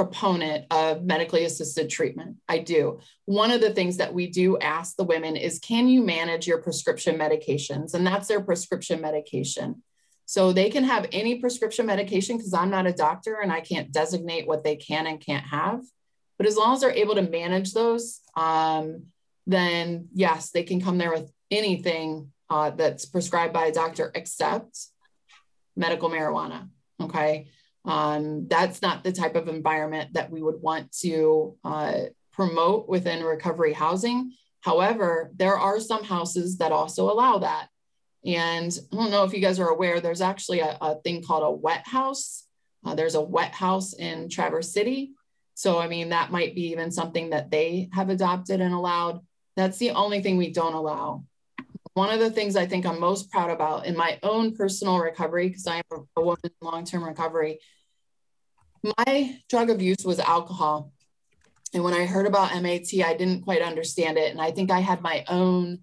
proponent of medically assisted treatment. I do. One of the things that we do ask the women is can you manage your prescription medications? And that's their prescription medication. So they can have any prescription medication because I'm not a doctor and I can't designate what they can and can't have. But as long as they're able to manage those, um, then yes, they can come there with anything uh, that's prescribed by a doctor except medical marijuana. Okay. Um, that's not the type of environment that we would want to uh, promote within recovery housing. However, there are some houses that also allow that. And I don't know if you guys are aware, there's actually a, a thing called a wet house. Uh, there's a wet house in Traverse City. So, I mean, that might be even something that they have adopted and allowed. That's the only thing we don't allow one of the things I think I'm most proud about in my own personal recovery, because I am a woman in long term recovery, my drug of use was alcohol. And when I heard about MAT, I didn't quite understand it. And I think I had my own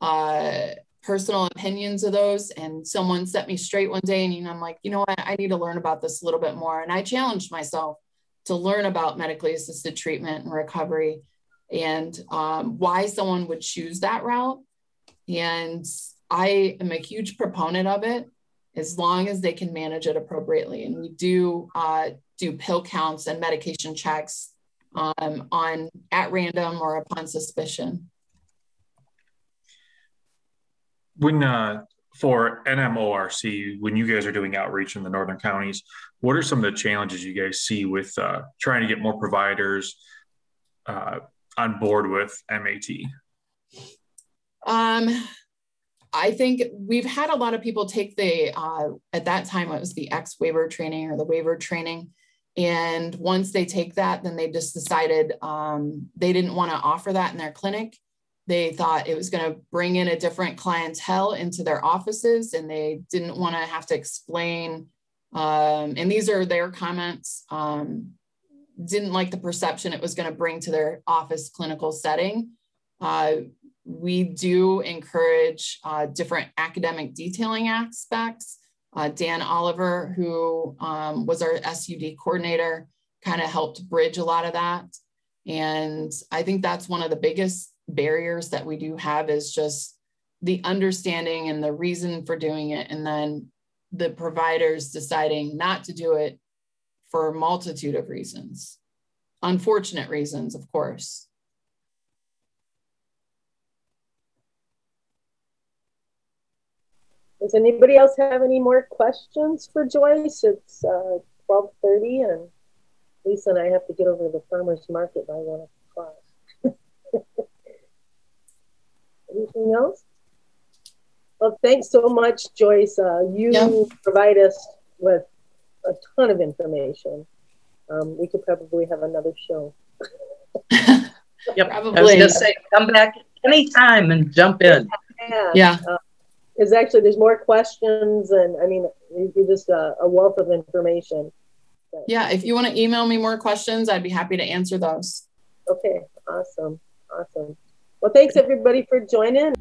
uh, personal opinions of those. And someone set me straight one day, and you know, I'm like, you know what? I need to learn about this a little bit more. And I challenged myself to learn about medically assisted treatment and recovery and um, why someone would choose that route and I am a huge proponent of it as long as they can manage it appropriately. And we do uh, do pill counts and medication checks um, on at random or upon suspicion. When uh, for NMORC, when you guys are doing outreach in the northern counties, what are some of the challenges you guys see with uh, trying to get more providers uh, on board with MAT? Um, I think we've had a lot of people take the, uh, at that time, it was the X waiver training or the waiver training. And once they take that, then they just decided um, they didn't want to offer that in their clinic. They thought it was going to bring in a different clientele into their offices and they didn't want to have to explain. Um, and these are their comments. Um, didn't like the perception it was going to bring to their office clinical setting. Uh, we do encourage uh, different academic detailing aspects. Uh, Dan Oliver, who um, was our SUD coordinator, kind of helped bridge a lot of that. And I think that's one of the biggest barriers that we do have is just the understanding and the reason for doing it. And then the providers deciding not to do it for a multitude of reasons, unfortunate reasons, of course. Does anybody else have any more questions for Joyce? It's uh, 12.30 and Lisa and I have to get over to the farmer's market by 1 o'clock. Anything else? Well, thanks so much, Joyce. Uh, you yep. provide us with a ton of information. Um, we could probably have another show. yep. Probably. I was going to say, come back anytime and jump in. Yeah. Yeah. Because actually, there's more questions, and I mean, you- you're just a, a wealth of information. Yeah. If you want to email me more questions, I'd be happy to answer those. Okay, awesome, awesome. Well, thanks everybody for joining.